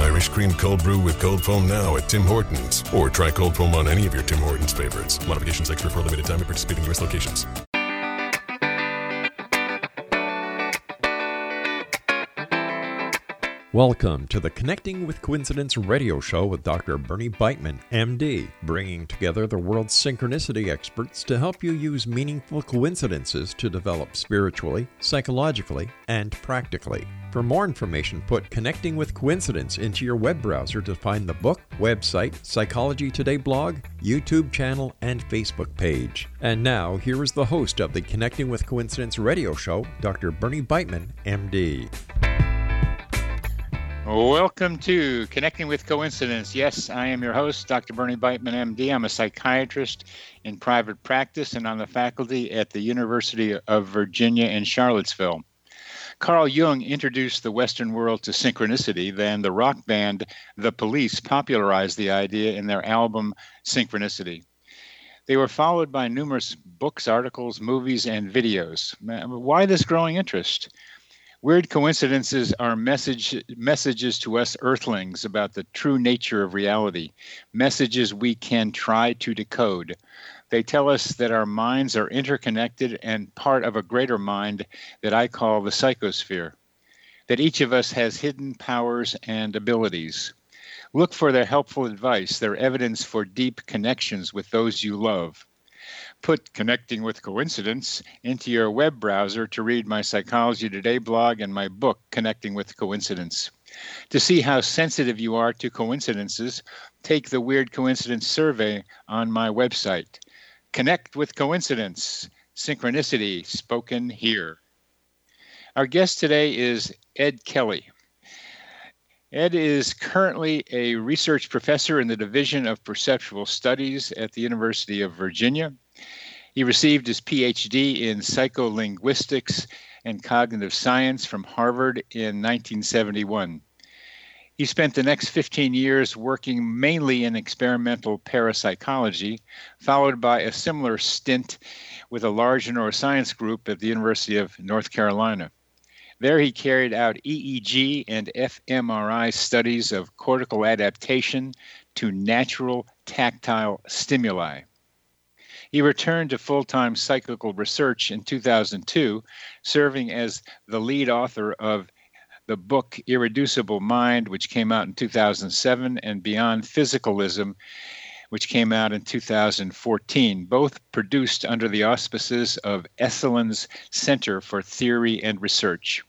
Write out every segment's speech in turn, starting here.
Irish cream cold brew with cold foam now at Tim Hortons. Or try cold foam on any of your Tim Hortons favorites. Modifications extra for a limited time at participating U.S. locations. Welcome to the Connecting with Coincidence radio show with Dr. Bernie Beitman, MD, bringing together the world's synchronicity experts to help you use meaningful coincidences to develop spiritually, psychologically, and practically. For more information, put Connecting with Coincidence into your web browser to find the book, website, Psychology Today blog, YouTube channel, and Facebook page. And now, here is the host of the Connecting with Coincidence radio show, Dr. Bernie Beitman, MD. Welcome to Connecting with Coincidence. Yes, I am your host, Dr. Bernie Beitman, MD. I'm a psychiatrist in private practice and on the faculty at the University of Virginia in Charlottesville. Carl Jung introduced the Western world to synchronicity, then the rock band The Police popularized the idea in their album Synchronicity. They were followed by numerous books, articles, movies, and videos. Why this growing interest? Weird coincidences are message, messages to us earthlings about the true nature of reality, messages we can try to decode. They tell us that our minds are interconnected and part of a greater mind that I call the psychosphere, that each of us has hidden powers and abilities. Look for their helpful advice, their evidence for deep connections with those you love put Connecting with Coincidence into your web browser to read my Psychology Today blog and my book, Connecting with Coincidence. To see how sensitive you are to coincidences, take the Weird Coincidence survey on my website. Connect with Coincidence, Synchronicity, spoken here. Our guest today is Ed Kelly. Ed is currently a research professor in the Division of Perceptual Studies at the University of Virginia. He received his PhD in psycholinguistics and cognitive science from Harvard in 1971. He spent the next 15 years working mainly in experimental parapsychology, followed by a similar stint with a large neuroscience group at the University of North Carolina. There, he carried out EEG and fMRI studies of cortical adaptation to natural tactile stimuli. He returned to full time psychical research in 2002, serving as the lead author of the book Irreducible Mind, which came out in 2007, and Beyond Physicalism, which came out in 2014, both produced under the auspices of Esalen Center for Theory and Research.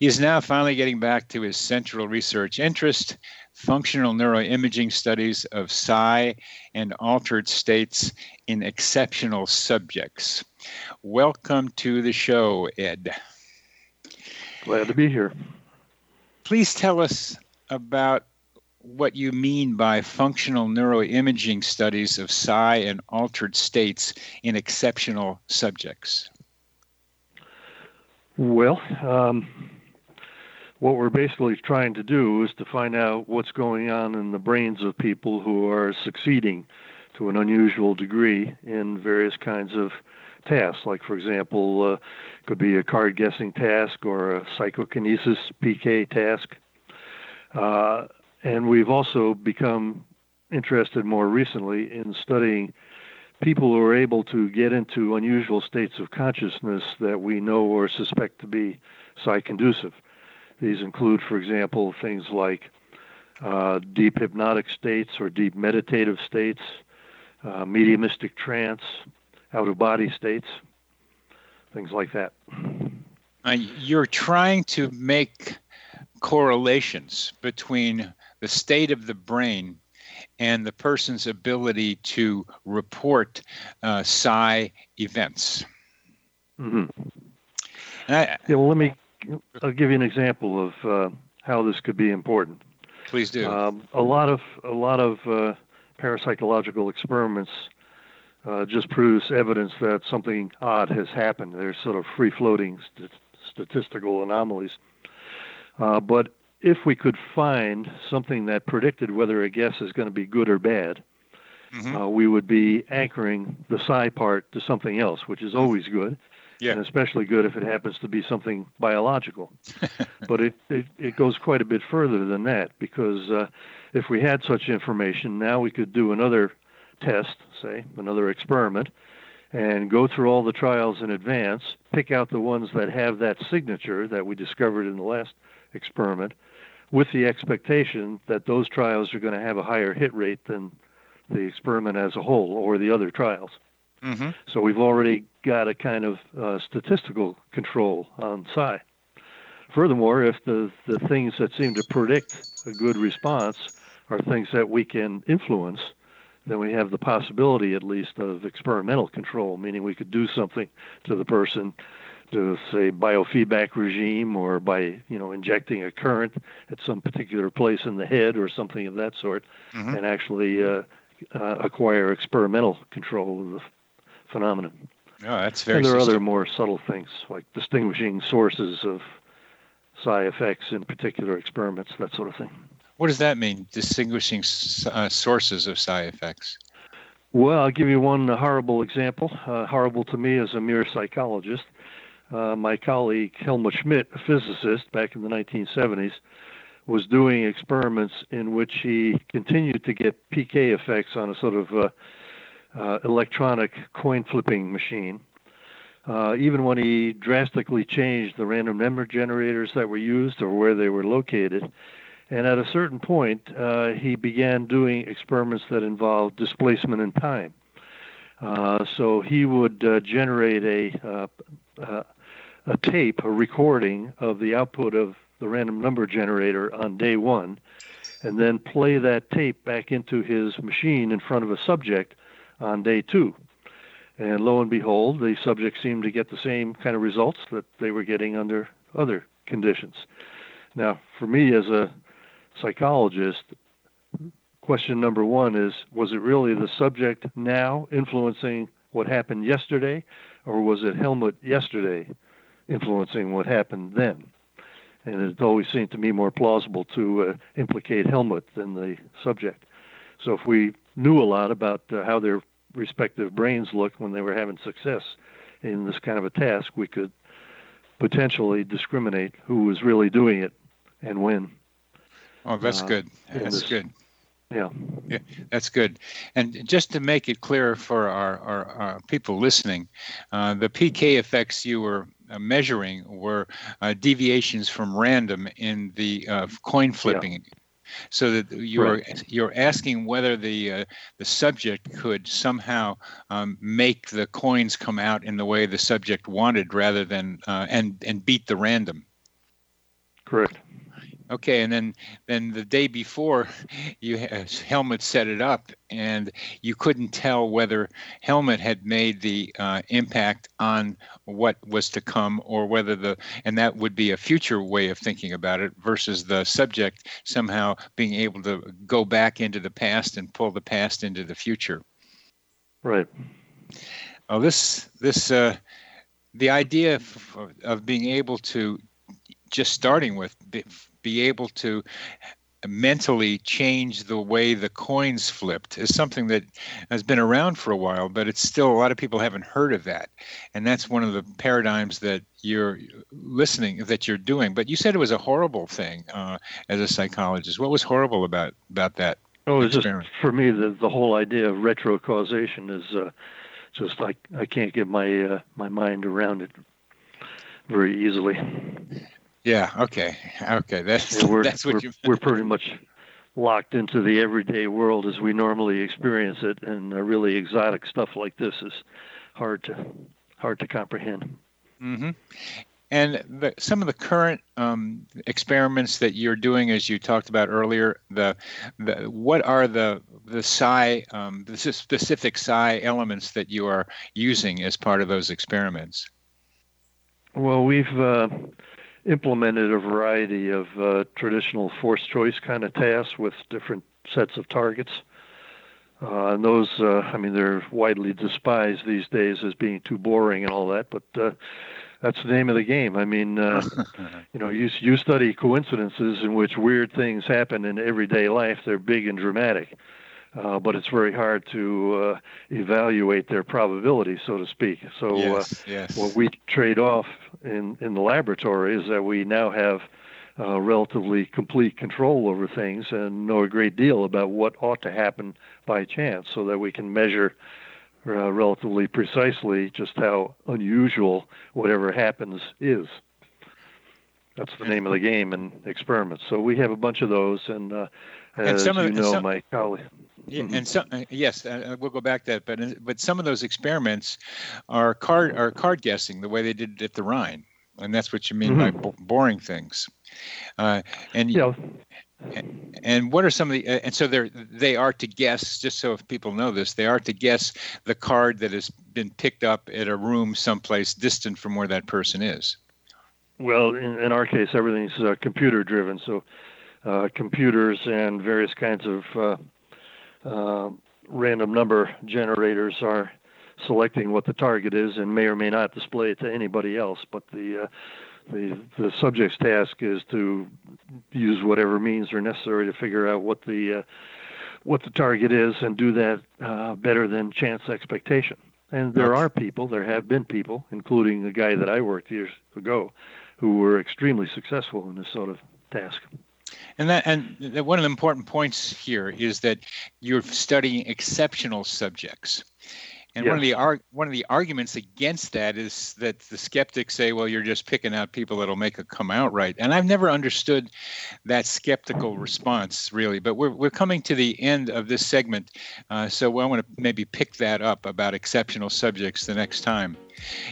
He is now finally getting back to his central research interest functional neuroimaging studies of psi and altered states in exceptional subjects. Welcome to the show, Ed. Glad to be here. Please tell us about what you mean by functional neuroimaging studies of psi and altered states in exceptional subjects. Well, um, what we're basically trying to do is to find out what's going on in the brains of people who are succeeding to an unusual degree in various kinds of tasks. Like, for example, uh, could be a card guessing task or a psychokinesis PK task. Uh, and we've also become interested more recently in studying people who are able to get into unusual states of consciousness that we know or suspect to be psi conducive. These include, for example, things like uh, deep hypnotic states or deep meditative states, uh, mediumistic trance, out of body states, things like that. Uh, you're trying to make correlations between the state of the brain and the person's ability to report uh, psi events. Mm-hmm. I, yeah, well, let me I'll give you an example of uh, how this could be important. Please do. Um, a lot of a lot of uh, parapsychological experiments uh, just proves evidence that something odd has happened. They're sort of free floating st- statistical anomalies. Uh, but if we could find something that predicted whether a guess is going to be good or bad, mm-hmm. uh, we would be anchoring the psi part to something else, which is always good. Yeah. And especially good if it happens to be something biological. but it, it, it, goes quite a bit further than that because uh, if we had such information, now we could do another test, say, another experiment, and go through all the trials in advance, pick out the ones that have that signature that we discovered in the last experiment, with the expectation that those trials are going to have a higher hit rate than the experiment as a whole or the other trials. Mm-hmm. So we've already got a kind of uh, statistical control on psi. Furthermore, if the, the things that seem to predict a good response are things that we can influence, then we have the possibility, at least, of experimental control, meaning we could do something to the person to say biofeedback regime or by you know injecting a current at some particular place in the head or something of that sort, mm-hmm. and actually uh, uh, acquire experimental control of the phenomenon. Oh, that's very. And there are other more subtle things like distinguishing sources of psi effects in particular experiments, that sort of thing. What does that mean? Distinguishing uh, sources of psi effects. Well, I'll give you one horrible example. Uh, horrible to me as a mere psychologist. Uh, my colleague Helmut Schmidt, a physicist back in the 1970s, was doing experiments in which he continued to get PK effects on a sort of uh, uh, electronic coin flipping machine. Uh, even when he drastically changed the random number generators that were used or where they were located. And at a certain point, uh, he began doing experiments that involved displacement in time. Uh, so he would uh, generate a, a tape, a recording of the output of the random number generator on day one, and then play that tape back into his machine in front of a subject on day two. And lo and behold, the subject seemed to get the same kind of results that they were getting under other conditions. Now, for me as a psychologist, question number one is was it really the subject now influencing what happened yesterday, or was it Helmut yesterday influencing what happened then? and it always seemed to me more plausible to uh, implicate Helmut than the subject. So if we knew a lot about uh, how their respective brains looked when they were having success in this kind of a task, we could potentially discriminate who was really doing it and when. Oh, that's uh, good. That's this, good. Yeah. Yeah, that's good. And just to make it clear for our, our, our people listening, uh, the PK effects you were uh, measuring were uh, deviations from random in the uh, coin flipping. Yeah. So that you're right. you're asking whether the uh, the subject could somehow um, make the coins come out in the way the subject wanted, rather than uh, and and beat the random. Correct. Okay, and then then the day before, you Helmut set it up, and you couldn't tell whether Helmut had made the uh, impact on what was to come, or whether the and that would be a future way of thinking about it versus the subject somehow being able to go back into the past and pull the past into the future. Right. Well, this this uh, the idea of, of being able to just starting with be able to mentally change the way the coins flipped is something that has been around for a while, but it's still a lot of people haven't heard of that. And that's one of the paradigms that you're listening, that you're doing. But you said it was a horrible thing uh, as a psychologist. What was horrible about, about that? Oh, it's just for me, the, the whole idea of retrocausation is uh, just like I can't get my uh, my mind around it very easily. Yeah. Okay. Okay. That's we're, that's what we're, you. we're pretty much locked into the everyday world as we normally experience it, and uh, really exotic stuff like this is hard to hard to comprehend. Mm-hmm. And the, some of the current um, experiments that you're doing, as you talked about earlier, the, the what are the the psi um, the specific psi elements that you are using as part of those experiments? Well, we've uh, implemented a variety of uh, traditional force choice kind of tasks with different sets of targets. Uh, and those, uh, I mean, they're widely despised these days as being too boring and all that, but uh, that's the name of the game. I mean, uh, you know, you you study coincidences in which weird things happen in everyday life. They're big and dramatic, uh, but it's very hard to uh, evaluate their probability, so to speak. So, yes, yes. what we trade off in in the laboratory is that we now have uh, relatively complete control over things and know a great deal about what ought to happen by chance so that we can measure uh, relatively precisely just how unusual whatever happens is. That's the name of the game in experiments. So we have a bunch of those, and, uh, and as you know, some, my colleague. Yeah, mm-hmm. and some uh, yes, uh, we'll go back to that. But uh, but some of those experiments are card are card guessing the way they did it at the Rhine, and that's what you mean mm-hmm. by boring things. Uh, and yeah. And what are some of the and so they're they are to guess just so if people know this they are to guess the card that has been picked up at a room someplace distant from where that person is. Well, in, in our case, everything's uh, computer driven, so uh, computers and various kinds of uh, random number generators are selecting what the target is and may or may not display it to anybody else. But the uh, the the subject's task is to use whatever means are necessary to figure out what the uh, what the target is and do that uh, better than chance expectation. And there are people, there have been people, including the guy that I worked years ago, who were extremely successful in this sort of task. And that and one of the important points here is that you're studying exceptional subjects. And yes. one of the arg- one of the arguments against that is that the skeptics say, "Well, you're just picking out people that'll make it come out right." And I've never understood that skeptical response really. But we're we're coming to the end of this segment, uh, so I want to maybe pick that up about exceptional subjects the next time.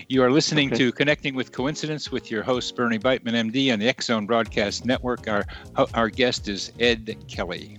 You are listening okay. to Connecting with Coincidence with your host Bernie Beitman, MD, on the X Zone Broadcast Network. Our our guest is Ed Kelly.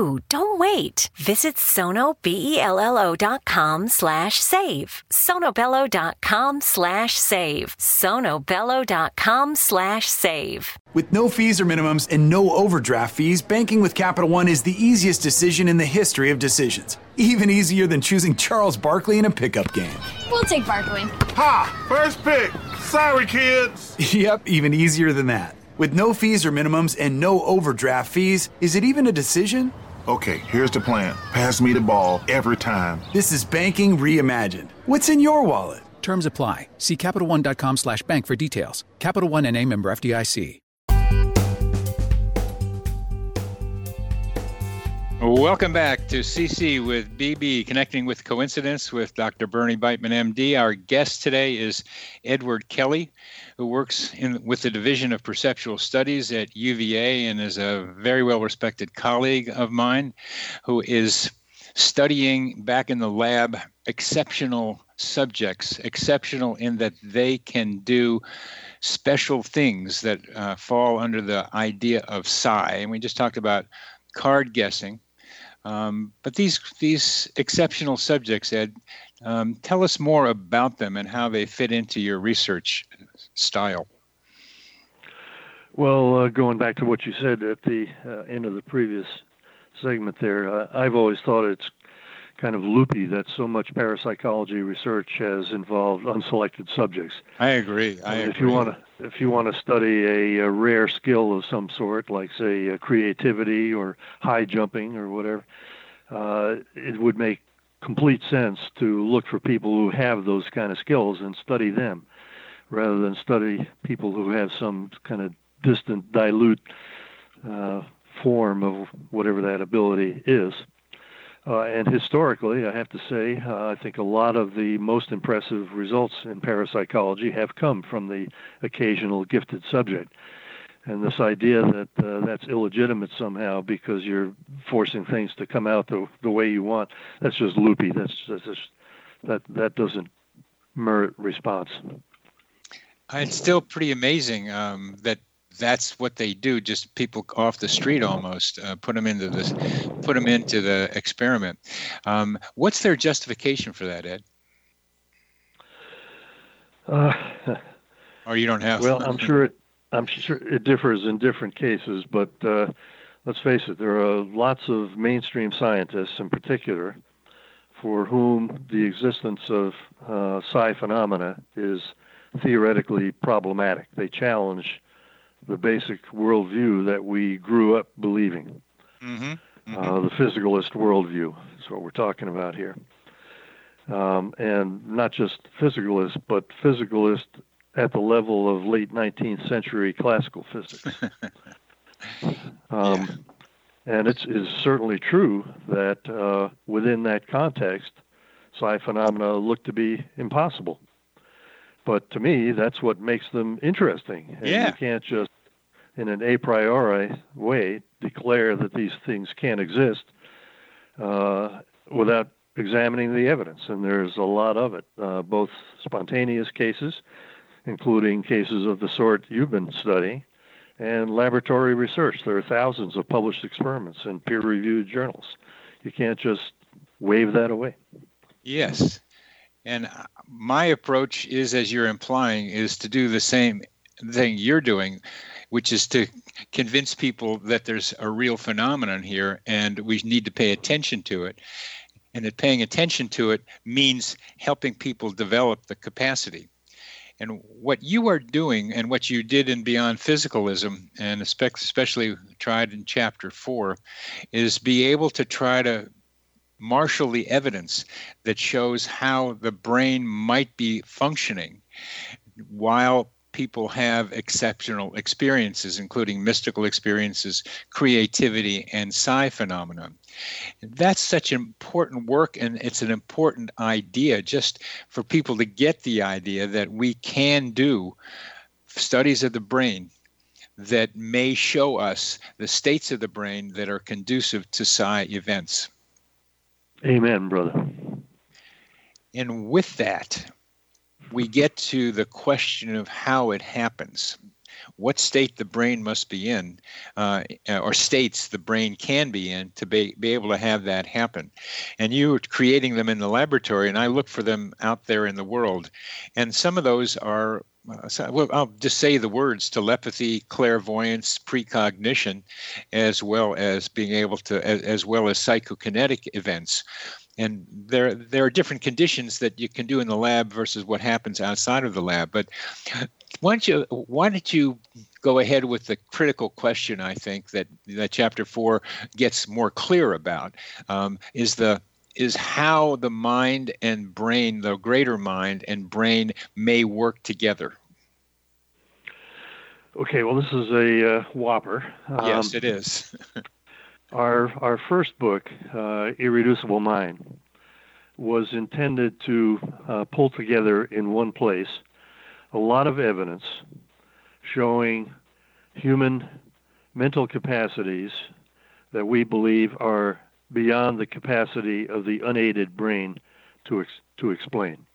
Don't wait. Visit sonobello.com slash save. sonobello.com slash save. sonobello.com slash save. With no fees or minimums and no overdraft fees, banking with Capital One is the easiest decision in the history of decisions. Even easier than choosing Charles Barkley in a pickup game. We'll take Barkley. Ha! First pick. Sorry, kids. yep, even easier than that. With no fees or minimums and no overdraft fees, is it even a decision? Okay, here's the plan. Pass me the ball every time. This is banking reimagined. What's in your wallet? Terms apply. See CapitalOne.com slash bank for details. Capital One and a member FDIC. Welcome back to CC with BB, connecting with coincidence with Dr. Bernie Beitman, MD. Our guest today is Edward Kelly, who works in with the Division of Perceptual Studies at UVA and is a very well respected colleague of mine who is studying back in the lab exceptional subjects, exceptional in that they can do special things that uh, fall under the idea of psi. And we just talked about card guessing. Um, but these these exceptional subjects, Ed, um, tell us more about them and how they fit into your research style. Well, uh, going back to what you said at the uh, end of the previous segment there, uh, I've always thought it's kind of loopy that so much parapsychology research has involved unselected subjects. I agree. I if you want to, if you want to study a, a, rare skill of some sort, like say creativity or high jumping or whatever, uh, it would make complete sense to look for people who have those kind of skills and study them, rather than study people who have some kind of distant, dilute uh, form of whatever that ability is. Uh, and historically, I have to say, uh, I think a lot of the most impressive results in parapsychology have come from the occasional gifted subject. And this idea that uh, that's illegitimate somehow because you're forcing things to come out the, the way you want, that's just loopy. That's, that's just, that, that doesn't merit response. It's still pretty amazing um, that that's what they do just people off the street almost uh, put them into this put them into the experiment. Um, what's their justification for that ed? Uh, or you don't have? well i'm sure it i'm sure it differs in different cases but uh, let's face it there are lots of mainstream scientists in particular for whom the existence of uh, psi phenomena is theoretically problematic they challenge the basic worldview that we grew up believing. Mm-hmm. Mm-hmm. Uh, the physicalist worldview is what we're talking about here. Um, and not just physicalist, but physicalist at the level of late 19th century classical physics. um. And it's, it's certainly true that uh, within that context, psi phenomena look to be impossible. But to me, that's what makes them interesting. And yeah. You can't just, in an a priori way, declare that these things can't exist uh, without examining the evidence, and there's a lot of it, uh, both spontaneous cases, including cases of the sort you've been studying, and laboratory research. There are thousands of published experiments in peer reviewed journals. You can't just wave that away. Yes. And uh, my approach is, as you're implying, is to do the same thing you're doing, which is to convince people that there's a real phenomenon here and we need to pay attention to it. And that paying attention to it means helping people develop the capacity. And what you are doing and what you did in Beyond Physicalism, and especially tried in chapter four, is be able to try to marshal the evidence that shows how the brain might be functioning while people have exceptional experiences, including mystical experiences, creativity, and psi phenomena. That's such important work, and it's an important idea just for people to get the idea that we can do studies of the brain that may show us the states of the brain that are conducive to psi events. Amen, brother. And with that, we get to the question of how it happens what state the brain must be in, uh, or states the brain can be in to be, be able to have that happen. And you are creating them in the laboratory, and I look for them out there in the world. And some of those are well, I'll just say the words telepathy, clairvoyance, precognition, as well as being able to, as, as well as psychokinetic events and there there are different conditions that you can do in the lab versus what happens outside of the lab. But why don't you why don't you go ahead with the critical question? I think that that chapter four gets more clear about um, is the is how the mind and brain, the greater mind and brain, may work together. Okay, well, this is a uh, whopper. Um, yes, it is. Our our first book, uh, Irreducible Mind, was intended to uh, pull together in one place a lot of evidence showing human mental capacities that we believe are beyond the capacity of the unaided brain to ex- to explain.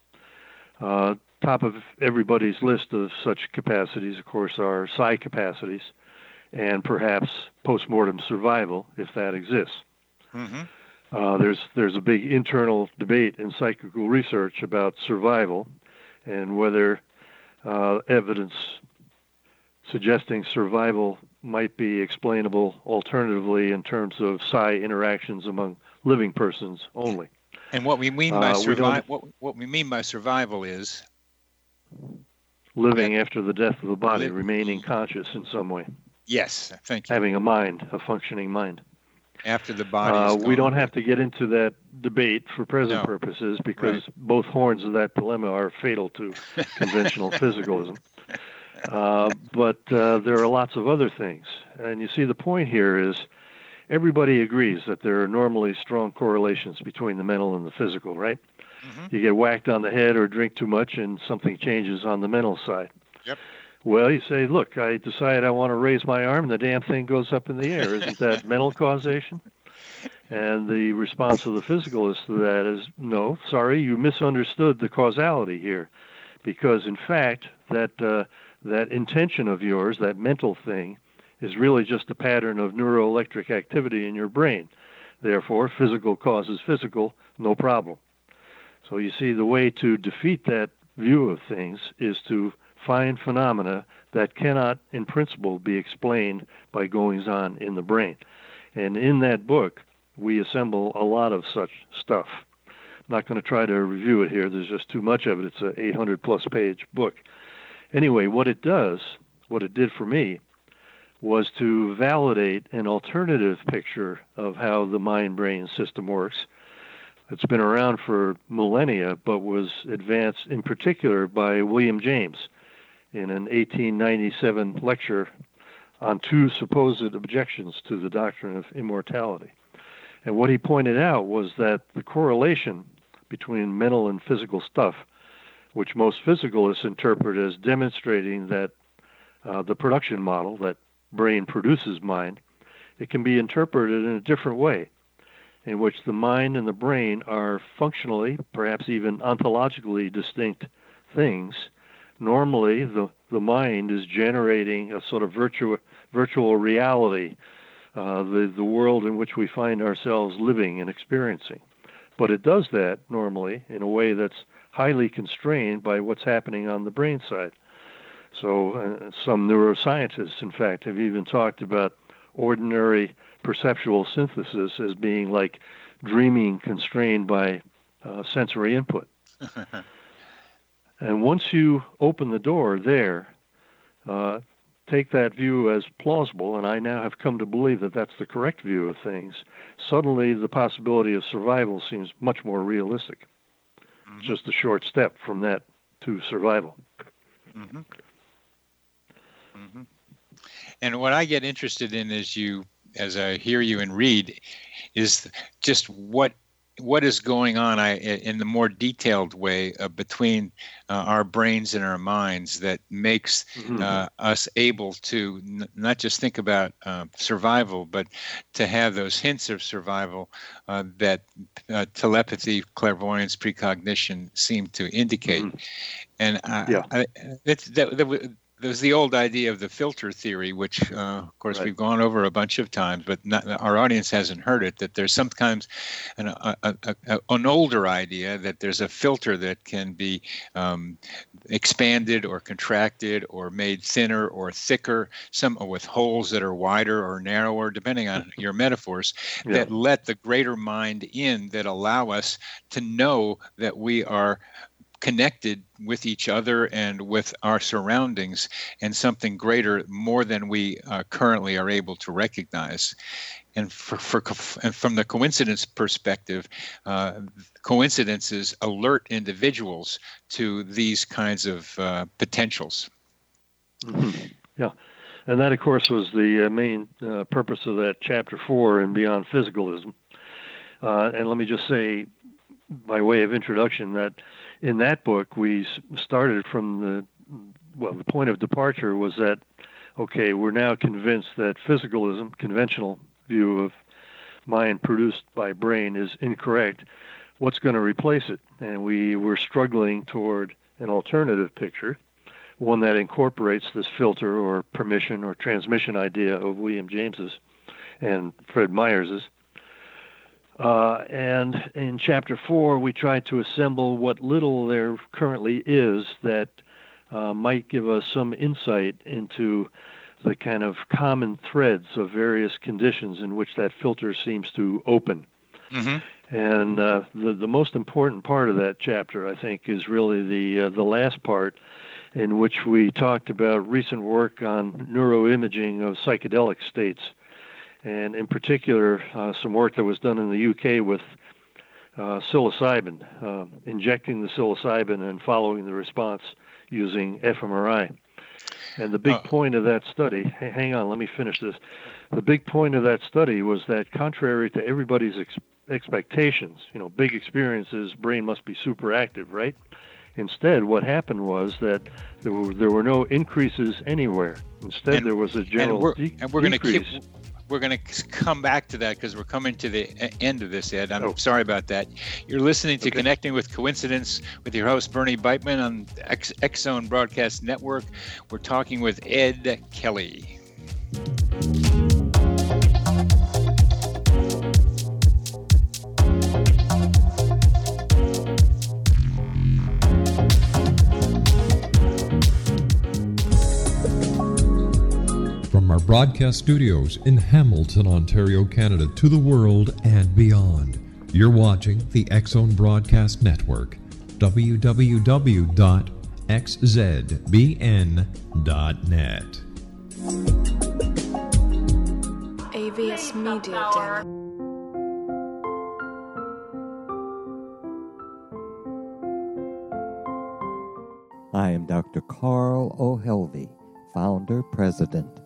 Uh, top of everybody's list of such capacities, of course, are psi capacities and perhaps postmortem survival if that exists. Mm-hmm. Uh, there's there's a big internal debate in psychical research about survival and whether uh, evidence suggesting survival might be explainable alternatively in terms of psi interactions among living persons only. And what we mean by uh, survival, what, what we mean by survival is living after the death of the body, remaining conscious in some way. Yes, thank you. Having a mind, a functioning mind. After the body. Uh, we don't have to get into that debate for present no. purposes because right. both horns of that dilemma are fatal to conventional physicalism. Uh, but uh, there are lots of other things. And you see, the point here is everybody agrees that there are normally strong correlations between the mental and the physical, right? Mm-hmm. You get whacked on the head or drink too much, and something changes on the mental side. Yep. Well, you say, look, I decide I want to raise my arm, and the damn thing goes up in the air. Isn't that mental causation? And the response of the physicalist to that is, no, sorry, you misunderstood the causality here, because in fact, that uh, that intention of yours, that mental thing, is really just a pattern of neuroelectric activity in your brain. Therefore, physical causes physical, no problem. So you see, the way to defeat that view of things is to find phenomena that cannot, in principle, be explained by goings on in the brain. And in that book, we assemble a lot of such stuff. I'm not going to try to review it here, there's just too much of it. It's an 800 plus page book. Anyway, what it does, what it did for me, was to validate an alternative picture of how the mind brain system works. It's been around for millennia, but was advanced in particular by William James in an 1897 lecture on two supposed objections to the doctrine of immortality. And what he pointed out was that the correlation between mental and physical stuff, which most physicalists interpret as demonstrating that uh, the production model, that brain produces mind, it can be interpreted in a different way. in which the mind and the brain are functionally, perhaps even ontologically distinct things, normally the, the mind is generating a sort of virtual, virtual reality, uh, the, the world in which we find ourselves living and experiencing. But it does that normally in a way that's highly constrained by what's happening on the brain side. So, uh, some neuroscientists, in fact, have even talked about ordinary perceptual synthesis as being like dreaming constrained by uh, sensory input. and once you open the door there, uh, take that view as plausible, and I now have come to believe that that's the correct view of things, suddenly the possibility of survival seems much more realistic. Mm-hmm. Just a short step from that to survival. Mm-hmm. Mm-hmm. And what I get interested in as you as I hear you and read is just what what is going on I, in the more detailed way uh, between uh, our brains and our minds that makes mm-hmm. uh, us able to n- not just think about uh, survival, but to have those hints of survival uh, that uh, telepathy, clairvoyance, precognition seem to indicate. Mm-hmm. And yeah. I, that, that, there's the old idea of the filter theory, which, uh, of course, right. we've gone over a bunch of times, but not, our audience hasn't heard it. That there's sometimes an, a, a, a, an older idea that there's a filter that can be um, expanded or contracted or made thinner or thicker, some with holes that are wider or narrower, depending on your metaphors, yeah. that let the greater mind in, that allow us to know that we are connected with each other and with our surroundings and something greater more than we uh, currently are able to recognize. And for, for and from the coincidence perspective uh, coincidences alert individuals to these kinds of uh, potentials. Mm-hmm. yeah. And that of course was the uh, main uh, purpose of that chapter four and beyond physicalism. Uh, and let me just say by way of introduction that in that book, we started from the well, the point of departure was that okay, we're now convinced that physicalism, conventional view of mind produced by brain, is incorrect. What's going to replace it? And we were struggling toward an alternative picture, one that incorporates this filter or permission or transmission idea of William James's and Fred Myers's uh, and in chapter four, we try to assemble what little there currently is that uh, might give us some insight into the kind of common threads of various conditions in which that filter seems to open. Mm-hmm. And uh, the the most important part of that chapter, I think, is really the uh, the last part, in which we talked about recent work on neuroimaging of psychedelic states and in particular, uh, some work that was done in the UK with uh, psilocybin, uh, injecting the psilocybin and following the response using fMRI. And the big point of that study, hang on, let me finish this. The big point of that study was that, contrary to everybody's ex- expectations, you know, big experiences, brain must be super active, right? Instead, what happened was that there were, there were no increases anywhere. Instead, and, there was a general and we're, de- and we're going to keep we're going to come back to that because we're coming to the end of this, Ed. I'm oh. sorry about that. You're listening to okay. Connecting with Coincidence with your host, Bernie Beitman on X, Zone Broadcast Network. We're talking with Ed Kelly. Our broadcast studios in Hamilton, Ontario, Canada, to the world and beyond. You're watching the X Zone Broadcast Network, www.xzbn.net. AVS Media Den. I am Dr. Carl O. Helvie, founder, president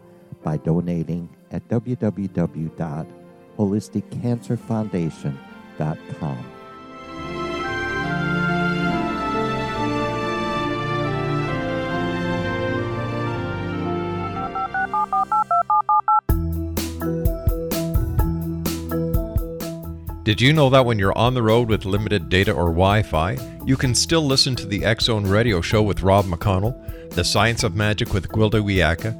by donating at www.holisticcancerfoundation.com. Did you know that when you're on the road with limited data or Wi Fi, you can still listen to the Zone radio show with Rob McConnell, The Science of Magic with Gwilda Wiyaka,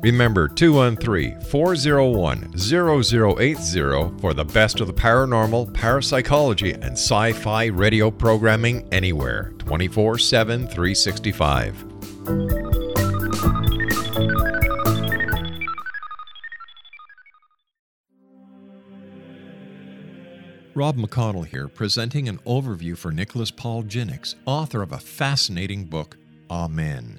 Remember 213 401 0080 for the best of the paranormal, parapsychology, and sci fi radio programming anywhere 24 7 365. Rob McConnell here, presenting an overview for Nicholas Paul Jennings, author of a fascinating book, Amen.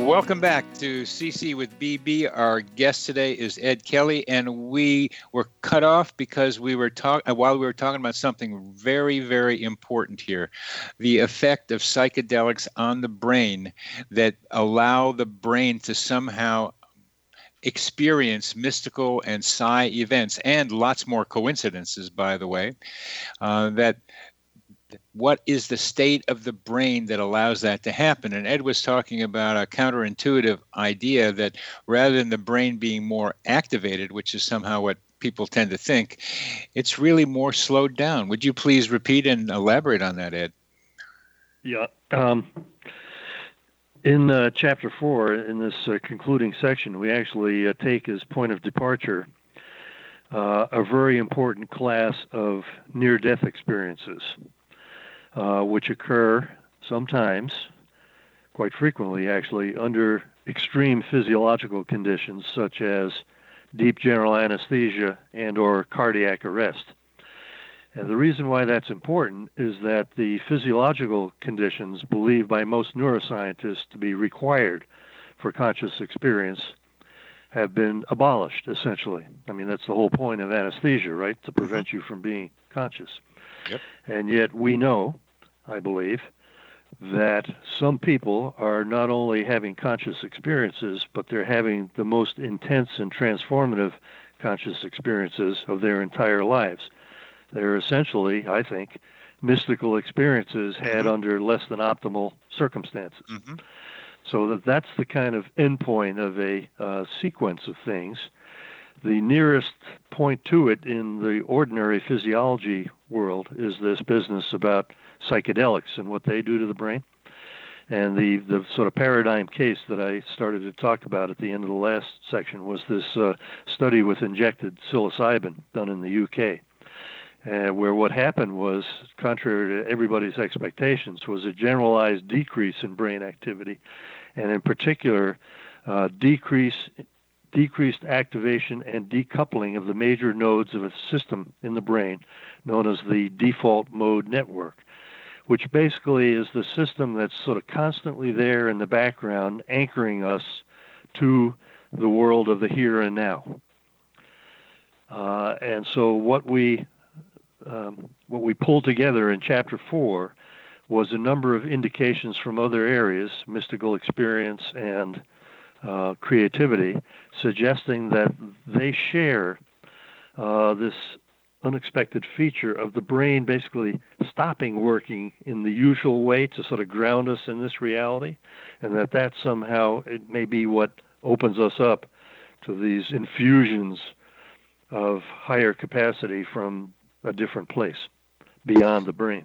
Welcome back to CC with BB. Our guest today is Ed Kelly, and we were cut off because we were talking uh, while we were talking about something very, very important here: the effect of psychedelics on the brain that allow the brain to somehow experience mystical and psi events and lots more coincidences by the way uh, that what is the state of the brain that allows that to happen? And Ed was talking about a counterintuitive idea that rather than the brain being more activated, which is somehow what people tend to think, it's really more slowed down. Would you please repeat and elaborate on that, Ed? Yeah. Um, in uh, chapter four, in this uh, concluding section, we actually uh, take as point of departure uh, a very important class of near death experiences uh, which occur sometimes, quite frequently actually, under extreme physiological conditions such as deep general anesthesia and or cardiac arrest. And the reason why that's important is that the physiological conditions believed by most neuroscientists to be required for conscious experience have been abolished essentially. I mean that's the whole point of anesthesia, right? To prevent mm-hmm. you from being conscious. Yep. And yet we know, I believe, that some people are not only having conscious experiences, but they're having the most intense and transformative conscious experiences of their entire lives. They're essentially, I think, mystical experiences had mm-hmm. under less than optimal circumstances. Mm-hmm. So that that's the kind of endpoint of a uh, sequence of things the nearest point to it in the ordinary physiology world is this business about psychedelics and what they do to the brain. And the, the sort of paradigm case that I started to talk about at the end of the last section was this uh, study with injected psilocybin done in the UK, uh, where what happened was, contrary to everybody's expectations, was a generalized decrease in brain activity, and in particular, uh, decrease decreased activation and decoupling of the major nodes of a system in the brain known as the default mode network, which basically is the system that's sort of constantly there in the background, anchoring us to the world of the here and now. Uh, and so what we um, what we pulled together in chapter four was a number of indications from other areas, mystical experience and uh, creativity, suggesting that they share uh, this unexpected feature of the brain basically stopping working in the usual way to sort of ground us in this reality, and that that somehow it may be what opens us up to these infusions of higher capacity from a different place beyond the brain.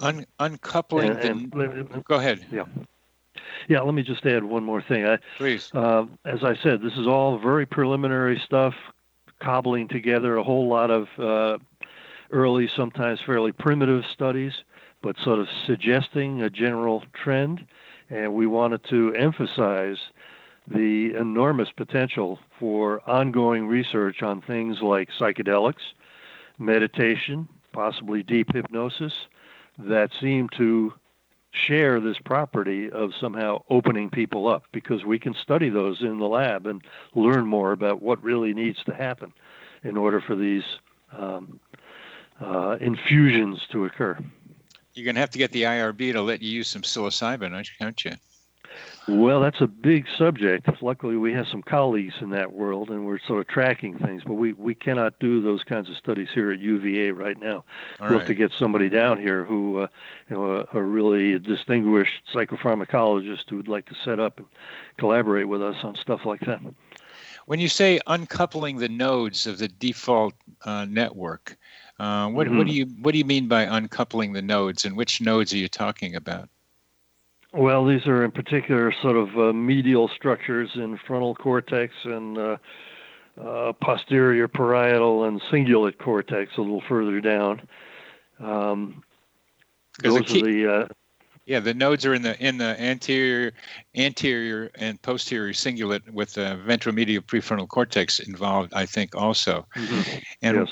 Un- uncoupling and, and, the... Go ahead. Yeah. Yeah, let me just add one more thing. I, Please. Uh, as I said, this is all very preliminary stuff, cobbling together a whole lot of uh, early, sometimes fairly primitive studies, but sort of suggesting a general trend. And we wanted to emphasize the enormous potential for ongoing research on things like psychedelics, meditation, possibly deep hypnosis, that seem to share this property of somehow opening people up because we can study those in the lab and learn more about what really needs to happen in order for these um, uh, infusions to occur. You're going to have to get the IRB to let you use some psilocybin, aren't you? Well, that's a big subject. Luckily, we have some colleagues in that world, and we're sort of tracking things. But we, we cannot do those kinds of studies here at UVA right now. All we'll right. have to get somebody down here who, uh, you know, a, a really distinguished psychopharmacologist who would like to set up and collaborate with us on stuff like that. When you say uncoupling the nodes of the default uh, network, uh, what, Mhm. what do you what do you mean by uncoupling the nodes, and which nodes are you talking about? Well, these are in particular sort of uh, medial structures in frontal cortex and uh, uh, posterior parietal and cingulate cortex a little further down. Um, the those key- are the uh, Yeah, the nodes are in the in the anterior, anterior and posterior cingulate with the ventromedial prefrontal cortex involved. I think also, and Yes.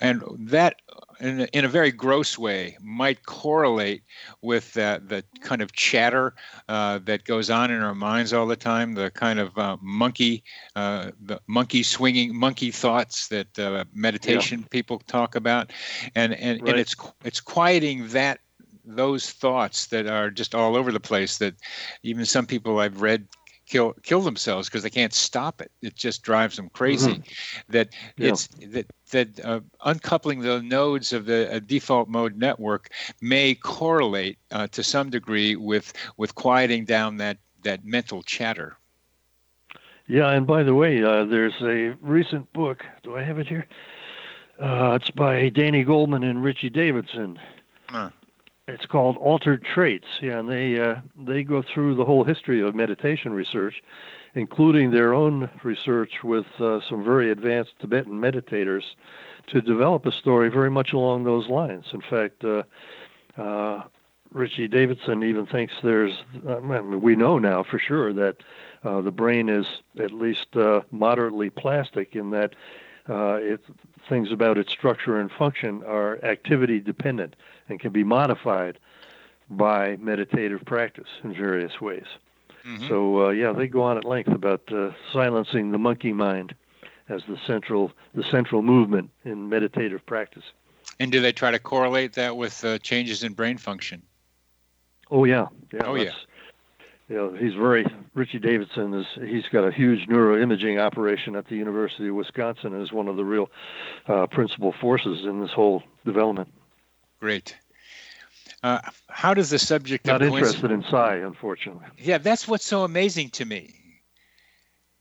and that in a, in a very gross way might correlate with that the kind of chatter uh, that goes on in our minds all the time, the kind of uh, monkey, uh, the monkey swinging, monkey thoughts that uh, meditation people talk about, and and, Right. and it's it's quieting that those thoughts that are just all over the place that even some people I've read kill kill themselves because they can't stop it. It just drives them crazy. That Yeah. it's that that uh, uncoupling the nodes of the uh, default mode network may correlate uh, to some degree with with quieting down that that mental chatter. Yeah, and by the way, uh, there's a recent book. Do I have it here? Uh, it's by Danny Goleman and Richie Davidson. Huh. It's called Altered Traits. Yeah, and they uh, they go through the whole history of meditation research, including their own research with uh, some very advanced Tibetan meditators, to develop a story very much along those lines. In fact, uh, uh, Richie Davidson even thinks there's. I mean, we know now for sure that uh, the brain is at least uh, moderately plastic in that uh, it, things about its structure and function are activity dependent and can be modified by meditative practice in various ways. So uh, yeah, they go on at length about uh, silencing the monkey mind as the central the central movement in meditative practice. And do they try to correlate that with uh, changes in brain function? Oh yeah, yeah. Oh, yeah. You know, he's very Richie Davidson is he's got a huge neuroimaging operation at the University of Wisconsin and is one of the real uh, principal forces in this whole development. Great. Uh, how does the subject Not interested in psi, unfortunately. Yeah, that's what's so amazing to me.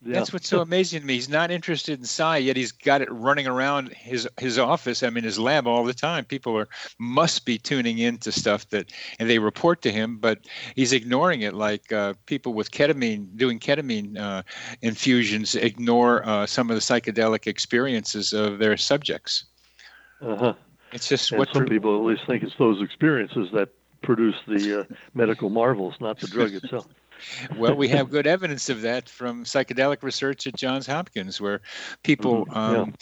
Yeah. That's what's so amazing to me. He's not interested in psi, yet he's got it running around his his office. I mean, his lab all the time. People are must be tuning into stuff that, and they report to him, but he's ignoring it. Like uh, people with ketamine doing ketamine uh, infusions ignore uh, some of the psychedelic experiences of their subjects. Uh-huh. It's just And what some people at least think it's those experiences that produce the uh, medical marvels, not the drug itself. Well, we have good evidence of that from psychedelic research at Johns Hopkins, where people yeah. um,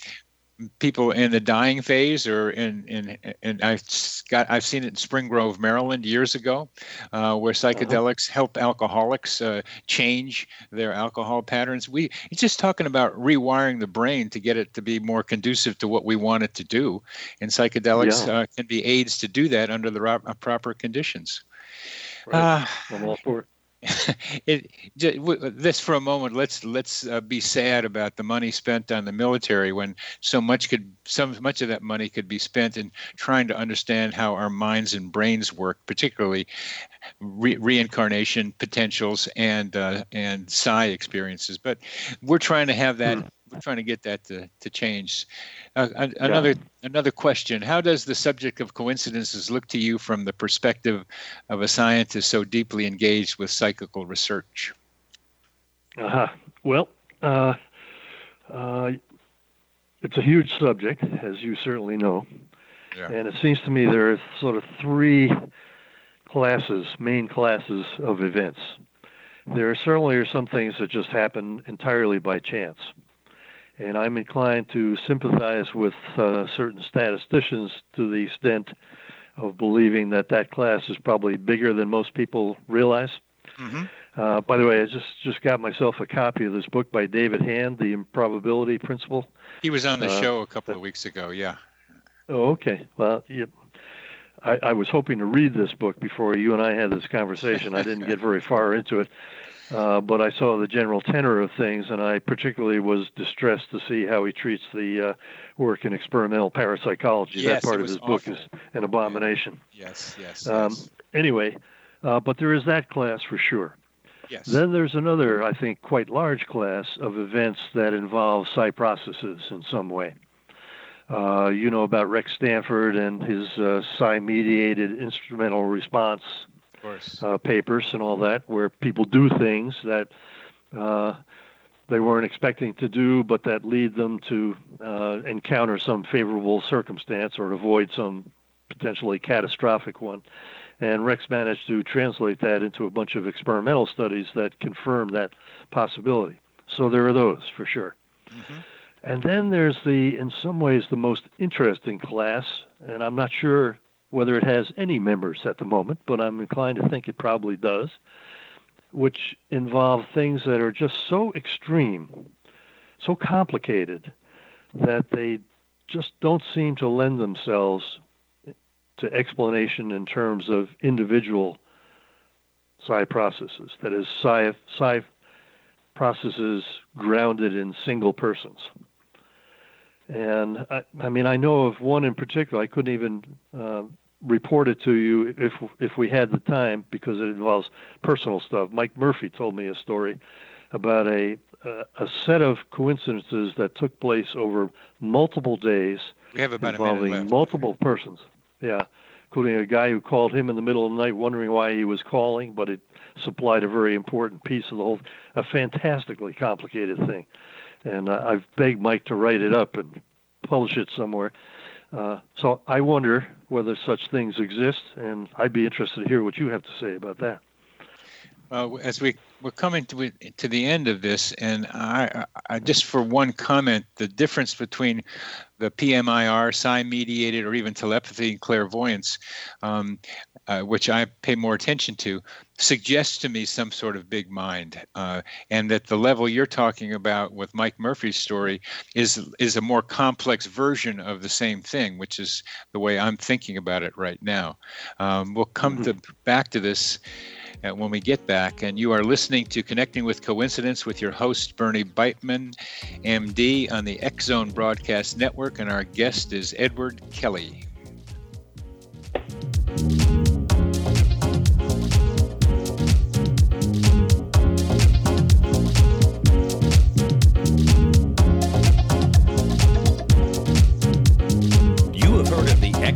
people in the dying phase or in in and I've got I've seen it in Spring Grove, Maryland years ago, uh, where uh-huh. psychedelics uh-huh. help alcoholics uh, change their alcohol patterns. We it's just talking about rewiring the brain to get it to be more conducive to what we want it to do, and psychedelics yeah. uh, can be aids to do that under the ro- uh, proper conditions. Right. Uh, I'm all for it. it, this for a moment. Let's let's uh, be sad about the money spent on the military when so much could so much of that money could be spent in trying to understand how our minds and brains work, particularly re- reincarnation potentials and uh, and psi experiences. But we're trying to have that. Hmm we're trying to get that to, to change. Uh, another yeah. another question: How does the subject of coincidences look to you from the perspective of a scientist so deeply engaged with psychical research? Uh-huh. Well, uh, uh, it's a huge subject, as you certainly know, yeah. and it seems to me there are sort of three classes, main classes of events. There certainly are some things that just happen entirely by chance and I'm inclined to sympathize with uh, certain statisticians to the extent of believing that that class is probably bigger than most people realize. Mm-hmm. Uh, by the way, I just just got myself a copy of this book by David Hand, The Improbability Principle. He was on the uh, show a couple of weeks ago. Yeah. Oh, okay. Well, yeah, I, I was hoping to read this book before you and I had this conversation. I didn't get very far into it. Uh, but I saw the general tenor of things, and I particularly was distressed to see how he treats the uh, work in experimental parapsychology. Yes, that part of his awful. book is an abomination. Yes, yes. Um, yes. Anyway, uh, but there is that class for sure. Yes. Then there's another, I think, quite large class of events that involve psi processes in some way. Uh, you know about Rex Stanford and his uh, psi mediated instrumental response uh, papers and all that, where people do things that uh, they weren't expecting to do, but that lead them to uh, encounter some favorable circumstance or avoid some potentially catastrophic one. And Rex managed to translate that into a bunch of experimental studies that confirm that possibility. So there are those for sure. Mm-hmm. And then there's the, in some ways, the most interesting class, and I'm not sure whether it has any members at the moment, but I'm inclined to think it probably does, which involve things that are just so extreme, so complicated, that they just don't seem to lend themselves to explanation in terms of individual psi processes. That is, psi, psi processes grounded in single persons. And I, I mean, I know of one in particular. I couldn't even uh, report it to you if if we had the time because it involves personal stuff. Mike Murphy told me a story about a a set of coincidences that took place over multiple days we have about involving multiple persons. Yeah, including a guy who called him in the middle of the night wondering why he was calling, but it supplied a very important piece of the whole, a fantastically complicated thing. And uh, I've begged Mike to write it up and publish it somewhere. Uh, so I wonder whether such things exist, and I'd be interested to hear what you have to say about that. Uh, as we we're coming to to the end of this, and I, I, just for one comment, the difference between the PMIR, psi mediated, or even telepathy and clairvoyance, um, uh, which I pay more attention to, suggests to me some sort of big mind, uh, and that the level you're talking about with Mike Murphy's story is is a more complex version of the same thing, which is the way I'm thinking about it right now. Um, we'll come mm-hmm. to back to this uh, when we get back. And you are listening to Connecting with Coincidence with your host, Bernie Beitman, MD, on the X Zone Broadcast Network. And our guest is Edward Kelly.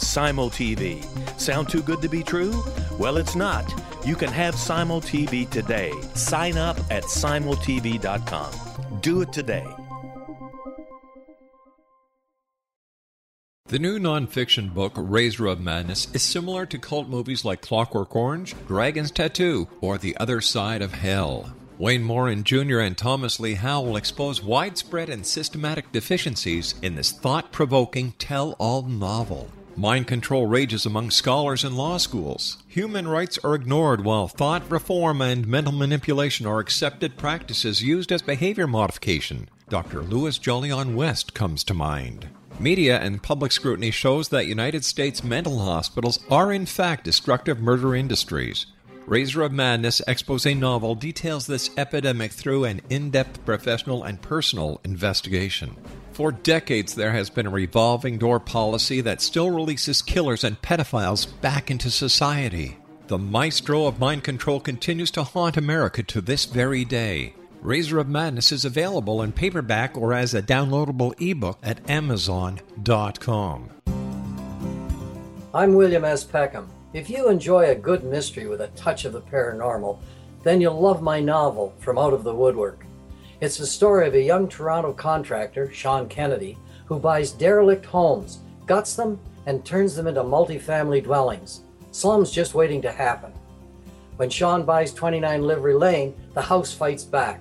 Simul TV. Sound too good to be true? Well, it's not. You can have Simul TV today. Sign up at simultv.com. Do it today. The new nonfiction book, Razor of Madness, is similar to cult movies like Clockwork Orange, Dragon's Tattoo, or The Other Side of Hell. Wayne Morin Jr. and Thomas Lee Howe will expose widespread and systematic deficiencies in this thought provoking tell all novel. Mind control rages among scholars in law schools. Human rights are ignored while thought reform and mental manipulation are accepted practices used as behavior modification. Dr. Louis Jolyon West comes to mind. Media and public scrutiny shows that United States mental hospitals are in fact destructive murder industries. Razor of Madness expose novel details this epidemic through an in depth professional and personal investigation. For decades, there has been a revolving door policy that still releases killers and pedophiles back into society. The maestro of mind control continues to haunt America to this very day. Razor of Madness is available in paperback or as a downloadable ebook at Amazon.com. I'm William S. Peckham. If you enjoy a good mystery with a touch of the paranormal, then you'll love my novel, From Out of the Woodwork. It's the story of a young Toronto contractor, Sean Kennedy, who buys derelict homes, guts them, and turns them into multifamily dwellings. Slums just waiting to happen. When Sean buys 29 Livery Lane, the house fights back.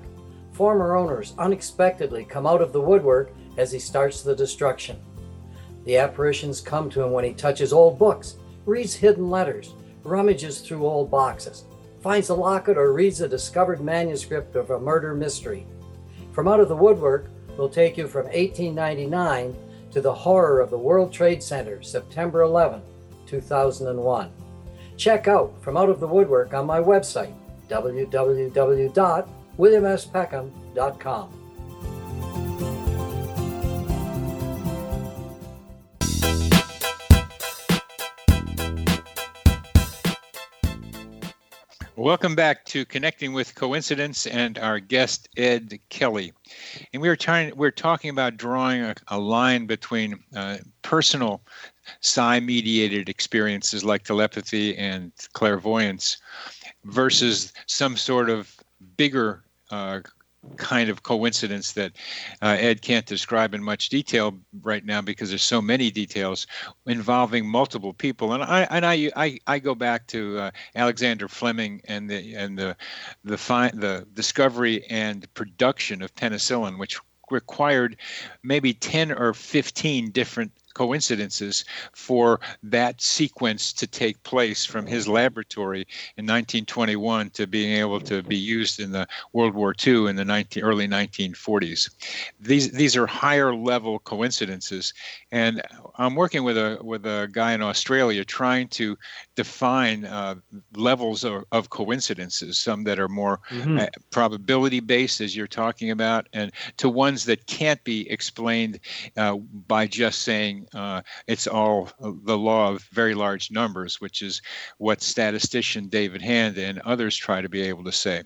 Former owners unexpectedly come out of the woodwork as he starts the destruction. The apparitions come to him when he touches old books reads hidden letters, rummages through old boxes, finds a locket, or reads a discovered manuscript of a murder mystery. From Out of the Woodwork will take you from 1899 to the horror of the World Trade Center, September 11, 2001. Check out From Out of the Woodwork on my website, www.williamspeckham.com. Welcome back to Connecting with Coincidence and our guest Ed Kelly. And we were trying we're talking about drawing a, a line between uh, personal psi mediated experiences like telepathy and clairvoyance versus some sort of bigger uh, kind of coincidence that uh, Ed can't describe in much detail right now because there's so many details involving multiple people. And I and I I, I go back to uh, Alexander Fleming and the and the the fi- the discovery and production of penicillin, which required maybe 10 or 15 different coincidences for that sequence to take place from his laboratory in 1921 to being able to be used in the World War II in the 19, early 1940s. These these are higher level coincidences, and I'm working with a with a guy in Australia trying to define uh, levels of, of, coincidences, some that are more mm-hmm. uh, probability based, as you're talking about, and to ones that can't be explained uh, by just saying uh, it's all the law of very large numbers, which is what statistician David Hand and others try to be able to say.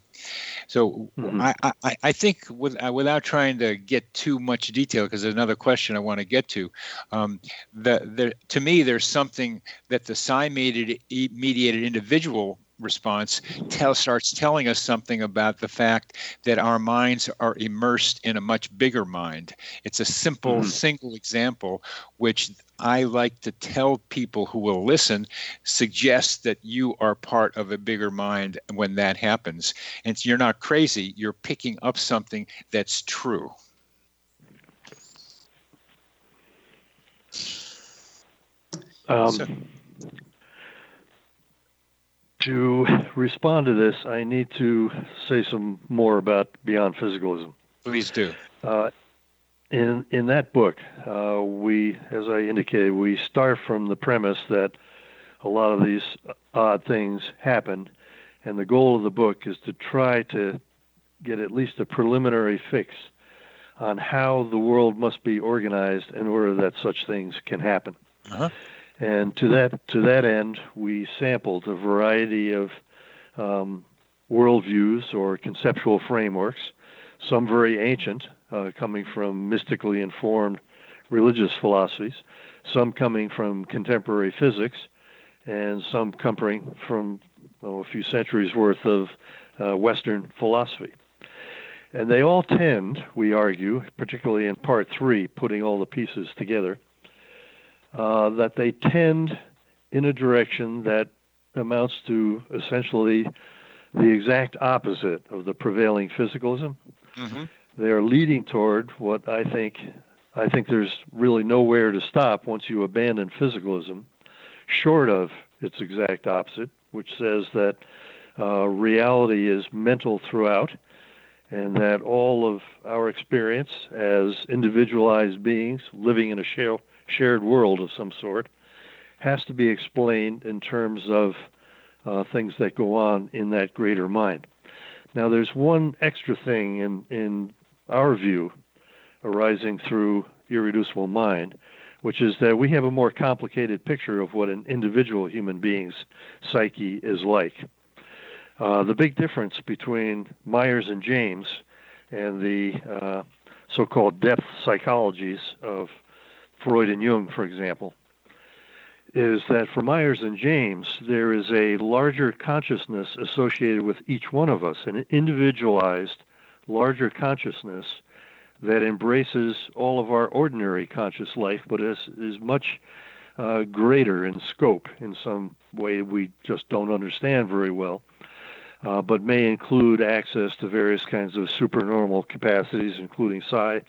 So mm-hmm. I, I, I, think with, uh, without trying to get too much detail, because there's another question I want to get to, um, the, the, to me, there's something that the psi mediated, mediated individual response tell, starts telling us something about the fact that our minds are immersed in a much bigger mind. It's a simple, mm-hmm. single example, which I like to tell people who will listen, suggest that you are part of a bigger mind when that happens. And you're not crazy, you're picking up something that's true. Um, so, to respond to this, I need to say some more about beyond physicalism. Please do. Uh, in in that book, uh, we, as I indicated, we start from the premise that a lot of these odd things happen, And the goal of the book is to try to get at least a preliminary fix on how the world must be organized in order that such things can happen. Uh-huh. And to that to that end, we sampled a variety of um, worldviews or conceptual frameworks, some very ancient, uh, coming from mystically informed religious philosophies, some coming from contemporary physics, and some coming from oh, a few centuries worth of uh, Western philosophy. And they all tend, we argue, particularly in part three, putting all the pieces together, uh, that they tend in a direction that amounts to essentially the exact opposite of the prevailing physicalism. Mm-hmm. They are leading toward what I think I think there's really nowhere to stop once you abandon physicalism, short of its exact opposite, which says that uh, reality is mental throughout, and that all of our experience as individualized beings living in a share, shared world of some sort has to be explained in terms of uh, things that go on in that greater mind. Now, there's one extra thing in, in our view arising through irreducible mind, which is that we have a more complicated picture of what an individual human being's psyche is like. Uh, the big difference between Myers and James and the uh, so called depth psychologies of Freud and Jung, for example, is that for Myers and James, there is a larger consciousness associated with each one of us, an individualized, larger consciousness that embraces all of our ordinary conscious life, but is, is much uh, greater in scope in some way we just don't understand very well, uh, but may include access to various kinds of supernormal capacities, including psi,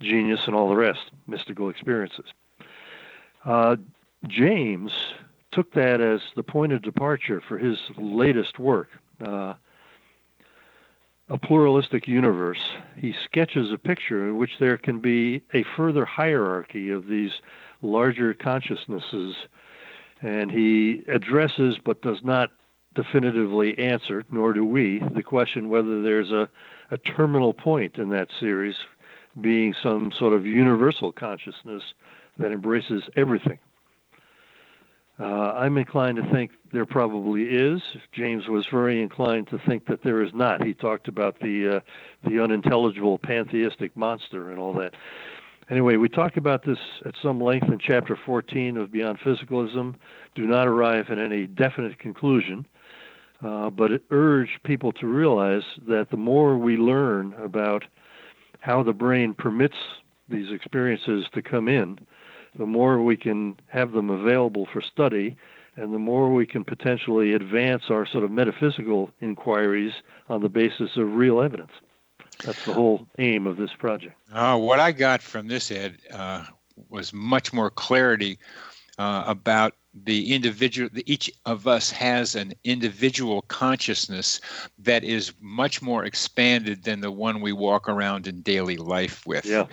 genius, and all the rest, mystical experiences. Uh, James took that as the point of departure for his latest work. Uh, a pluralistic universe, he sketches a picture in which there can be a further hierarchy of these larger consciousnesses, and he addresses but does not definitively answer, nor do we, the question whether there's a, a terminal point in that series being some sort of universal consciousness that embraces everything. Uh, I'm inclined to think there probably is. James was very inclined to think that there is not. He talked about the uh, the unintelligible pantheistic monster and all that. Anyway, we talk about this at some length in chapter 14 of Beyond Physicalism. Do not arrive at any definite conclusion, uh, but it urged people to realize that the more we learn about how the brain permits these experiences to come in, the more we can have them available for study, and the more we can potentially advance our sort of metaphysical inquiries on the basis of real evidence. That's the whole aim of this project. Uh, what I got from this, Ed, uh, was much more clarity uh, about the individual each of us has an individual consciousness that is much more expanded than the one we walk around in daily life with. Yeah.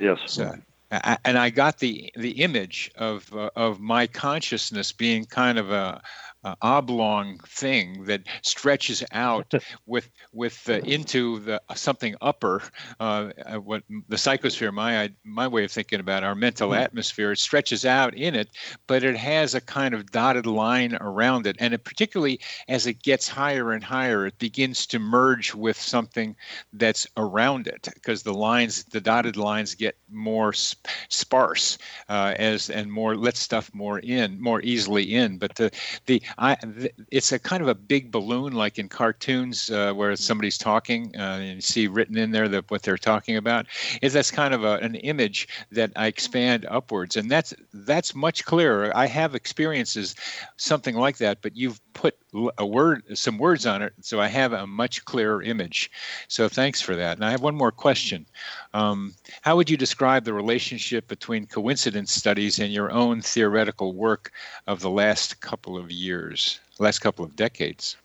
Yes. So, and I got the the image of uh, of my consciousness being kind of a uh, oblong thing that stretches out with with uh, into the uh, something upper. Uh, uh, what the psychosphere, my my way of thinking about our mental mm-hmm. atmosphere, it stretches out in it, but it has a kind of dotted line around it, and it particularly as it gets higher and higher, it begins to merge with something that's around it because the lines, the dotted lines, get more sp- sparse uh, as and more let stuff more in, more easily in. But the the I, it's a kind of a big balloon, like in cartoons uh, where somebody's talking uh, and you see written in there that what they're talking about. Is that's kind of a, an image that I expand upwards, and that's that's much clearer. I have experiences something like that, but you've put a word, some words on it, so I have a much clearer image. So thanks for that. And I have one more question. Um, how would you describe the relationship between coincidence studies and your own theoretical work of the last couple of years, last couple of decades?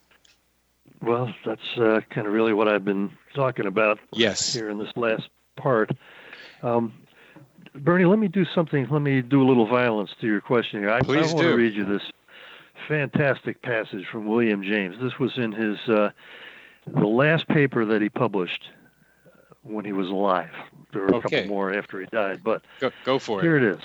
Well, that's uh, kind of really what I've been talking about. Yes. Here in this last part. Um, Bernie, let me do something. Let me do a little violence to your question here. I, Please I want do. to read you this fantastic passage from William James. This was in his uh, the last paper that he published when he was alive. There were a couple more after he died, but Go, go for it. here it is.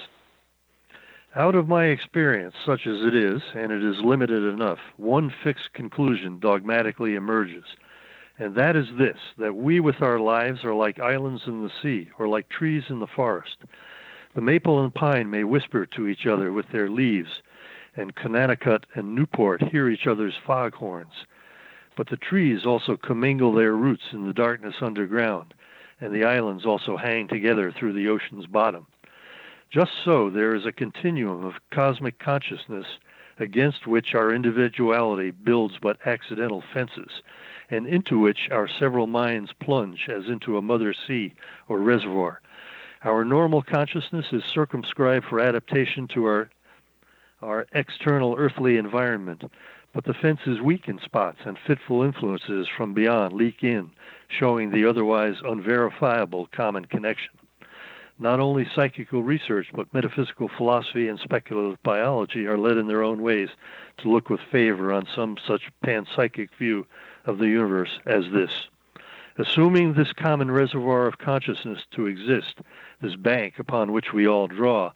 Out of my experience, such as it is, and it is limited enough, one fixed conclusion dogmatically emerges. And that is this that we with our lives are like islands in the sea, or like trees in the forest. The maple and pine may whisper to each other with their leaves, and Connecticut and Newport hear each other's foghorns. But the trees also commingle their roots in the darkness underground, and the islands also hang together through the ocean's bottom. Just so, there is a continuum of cosmic consciousness against which our individuality builds but accidental fences, and into which our several minds plunge as into a mother sea or reservoir. Our normal consciousness is circumscribed for adaptation to our our external earthly environment, but the fence is weak in spots and fitful influences from beyond leak in, showing the otherwise unverifiable common connection. Not only psychical research, but metaphysical philosophy and speculative biology are led in their own ways to look with favor on some such panpsychic view of the universe as this. Assuming this common reservoir of consciousness to exist, this bank upon which we all draw,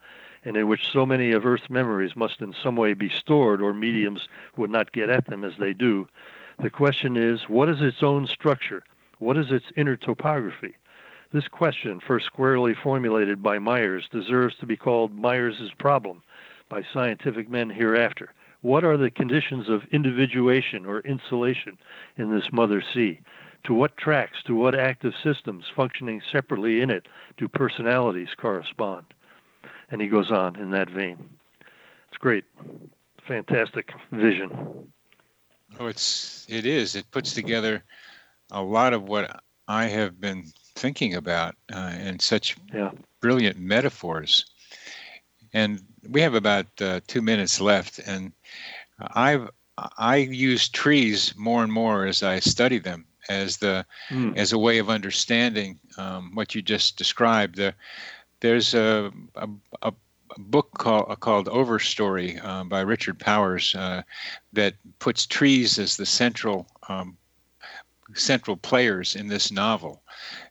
and in which so many of Earth's memories must in some way be stored or mediums would not get at them as they do, the question is what is its own structure? What is its inner topography? This question, first squarely formulated by Myers, deserves to be called Myers's problem by scientific men hereafter. What are the conditions of individuation or insulation in this mother sea? To what tracks, to what active systems functioning separately in it do personalities correspond? And he goes on in that vein. It's great. Fantastic vision. Oh, it's it is. It puts together a lot of what I have been thinking about uh, in such Yeah. brilliant metaphors. And we have about uh, two minutes left, and I've I use trees more and more as I study them as the Mm. as a way of understanding um, what you just described. There, there's a, a, a book called, called Overstory uh, by Richard Powers uh, that puts trees as the central um, central players in this novel.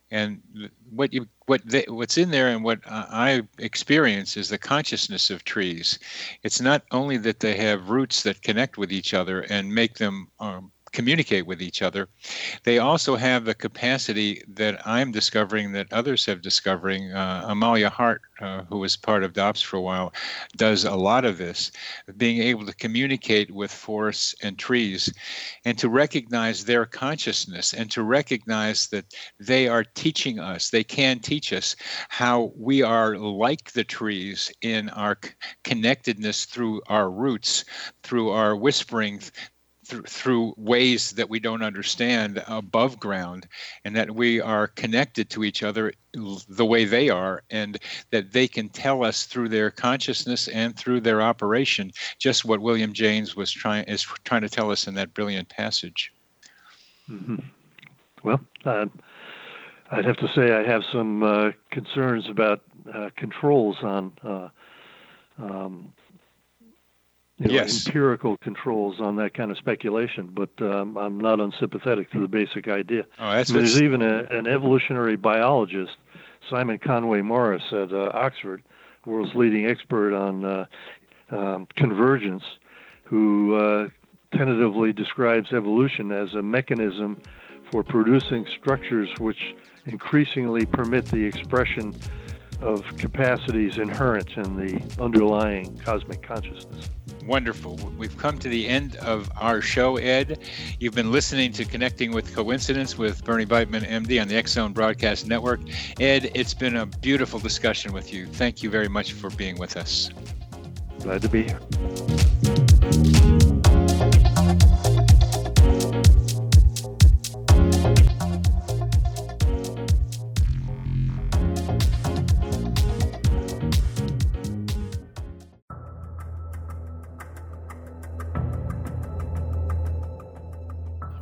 And what you what they, what's in there and what I experience is the consciousness of trees. It's not only that they have roots that connect with each other and make them um, communicate with each other, they also have the capacity that I'm discovering that others have discovering. Uh, Amalia Hart, uh, who was part of DOPS for a while, does a lot of this, being able to communicate with forests and trees and to recognize their consciousness and to recognize that they are teaching us, they can teach us how we are like the trees in our connectedness through our roots, through our whispering, through, ways that we don't understand above ground, and that we are connected to each other the way they are, and that they can tell us through their consciousness and through their operation just what William James was trying is trying to tell us in that brilliant passage. hmm Well, uh, I'd have to say I have some uh, concerns about uh, controls on uh, um, you know, Yes. empirical controls on that kind of speculation, but um, I'm not unsympathetic to the basic idea. Oh, that's I mean, there's even a, an evolutionary biologist, Simon Conway Morris at uh, Oxford, world's leading expert on uh, um, convergence, who uh, tentatively describes evolution as a mechanism for producing structures which increasingly permit the expression of capacities inherent in the underlying cosmic consciousness. Wonderful. We've come to the end of our show, Ed. You've been listening to Connecting with Coincidence with Bernie Beitman, MD, on the Zone Broadcast Network. Ed, it's been a beautiful discussion with you. Thank you very much for being with us. Glad to be here.